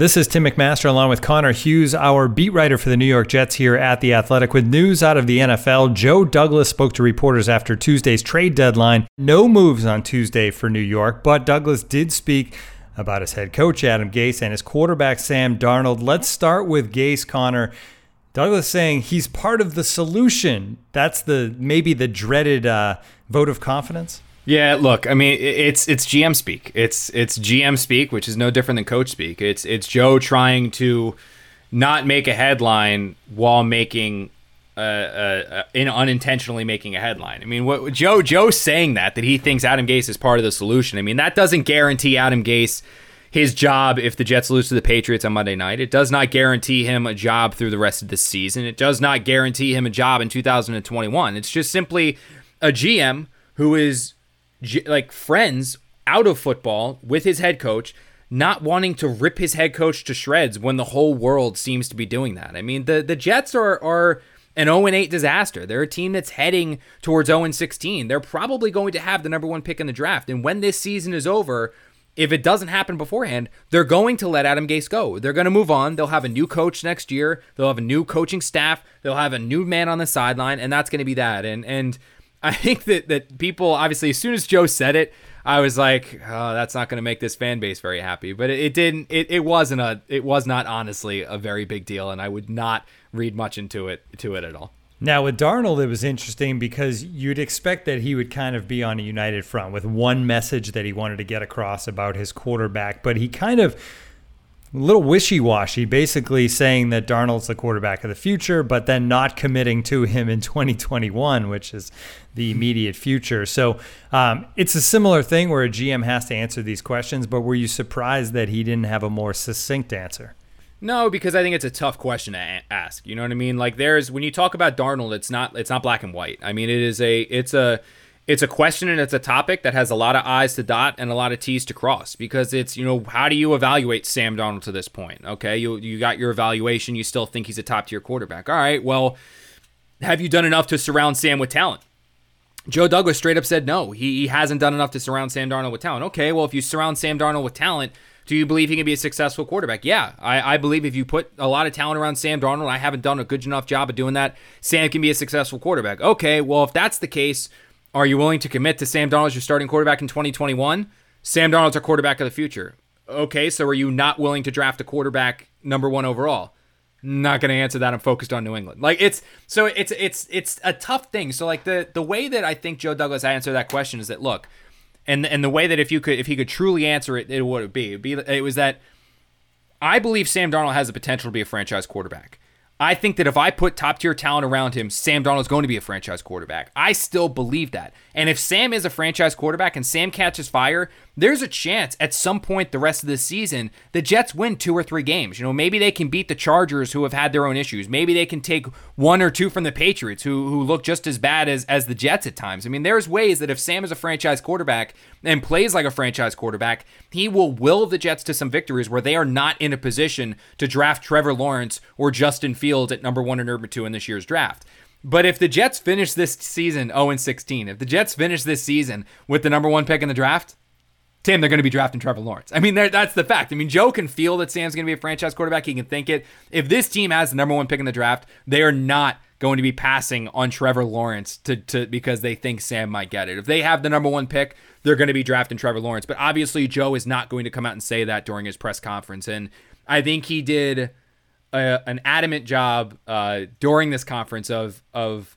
This is Tim McMaster along with Connor Hughes, our beat writer for the New York Jets here at The Athletic. With news out of the NFL, Joe Douglas spoke to reporters after Tuesday's trade deadline. No moves on Tuesday for New York, but Douglas did speak about his head coach, Adam Gase, and his quarterback, Sam Darnold. Let's start with Gase, Connor. Douglas saying he's part of the solution. That's the maybe the dreaded uh, vote of confidence. Yeah, look, I mean, it's it's GM speak. It's it's GM speak, which is no different than coach speak. It's it's Joe trying to not make a headline while making uh, uh, in unintentionally making a headline. I mean, what Joe Joe saying that that he thinks Adam Gase is part of the solution. I mean, that doesn't guarantee Adam Gase his job if the Jets lose to the Patriots on Monday night. It does not guarantee him a job through the rest of the season. It does not guarantee him a job in 2021. It's just simply a GM who is like friends out of football with his head coach not wanting to rip his head coach to shreds when the whole world seems to be doing that. I mean, the the Jets are are an 0 8 disaster. They're a team that's heading towards 0 16. They're probably going to have the number 1 pick in the draft. And when this season is over, if it doesn't happen beforehand, they're going to let Adam Gase go. They're going to move on. They'll have a new coach next year. They'll have a new coaching staff. They'll have a new man on the sideline, and that's going to be that. And and I think that that people obviously as soon as Joe said it, I was like, oh, that's not going to make this fan base very happy. But it, it didn't. It, it wasn't a. It was not honestly a very big deal, and I would not read much into it to it at all. Now with Darnold, it was interesting because you'd expect that he would kind of be on a united front with one message that he wanted to get across about his quarterback, but he kind of a little wishy-washy, basically saying that Darnold's the quarterback of the future, but then not committing to him in 2021, which is the immediate future. So um, it's a similar thing where a GM has to answer these questions. But were you surprised that he didn't have a more succinct answer? No, because I think it's a tough question to ask. You know what I mean? Like there's when you talk about Darnold, it's not it's not black and white. I mean, it is a it's a it's a question and it's a topic that has a lot of I's to dot and a lot of T's to cross because it's, you know, how do you evaluate Sam Darnold to this point? Okay, you, you got your evaluation. You still think he's a top tier quarterback. All right, well, have you done enough to surround Sam with talent? Joe Douglas straight up said no. He, he hasn't done enough to surround Sam Darnold with talent. Okay, well, if you surround Sam Darnold with talent, do you believe he can be a successful quarterback? Yeah, I, I, believe if you put a lot of talent around Sam Darnold, I haven't done a good enough job of doing that. Sam can be a successful quarterback. Okay, well, if that's the case, are you willing to commit to Sam Darnold as your starting quarterback in 2021? Sam Darnold's our quarterback of the future. Okay, so are you not willing to draft a quarterback number one overall? Not going to answer that. I'm focused on New England. Like it's so it's it's it's a tough thing. So like the the way that I think Joe Douglas answered that question is that look, and and the way that if you could if he could truly answer it, it would be it'd be it was that I believe Sam Darnold has the potential to be a franchise quarterback. I think that if I put top tier talent around him, Sam Darnold is going to be a franchise quarterback. I still believe that. And if Sam is a franchise quarterback and Sam catches fire, there's a chance at some point the rest of the season the Jets win two or three games. You know, maybe they can beat the Chargers who have had their own issues. Maybe they can take one or two from the Patriots who who look just as bad as as the Jets at times. I mean, there's ways that if Sam is a franchise quarterback and plays like a franchise quarterback, he will will the Jets to some victories where they are not in a position to draft Trevor Lawrence or Justin Fields at number 1 or number 2 in this year's draft. But if the Jets finish this season 0 16, if the Jets finish this season with the number 1 pick in the draft, Tim, they're going to be drafting Trevor Lawrence. I mean, that's the fact. I mean, Joe can feel that Sam's going to be a franchise quarterback. He can think it. If this team has the number one pick in the draft, they are not going to be passing on Trevor Lawrence to, to because they think Sam might get it. If they have the number one pick, they're going to be drafting Trevor Lawrence. But obviously, Joe is not going to come out and say that during his press conference. And I think he did a, an adamant job uh, during this conference of of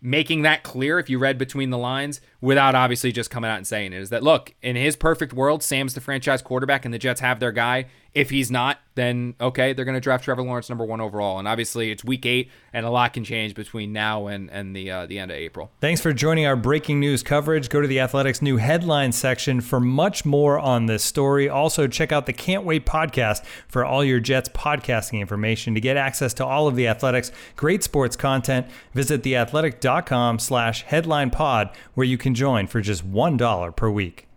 making that clear if you read between the lines without obviously just coming out and saying it is that look in his perfect world sam's the franchise quarterback and the jets have their guy if he's not then okay they're going to draft trevor lawrence number one overall. And obviously it's week eight and a lot can change between now and, and the, uh, the end of april. Thanks for joining our breaking news coverage. Go to the Athletic's new headline section for much more on this story. Also check out the can't wait podcast for all your jets podcasting information. To get access to all of the Athletic's great sports content visit theathletic.com slash headline pod where you can join for just $1 per week.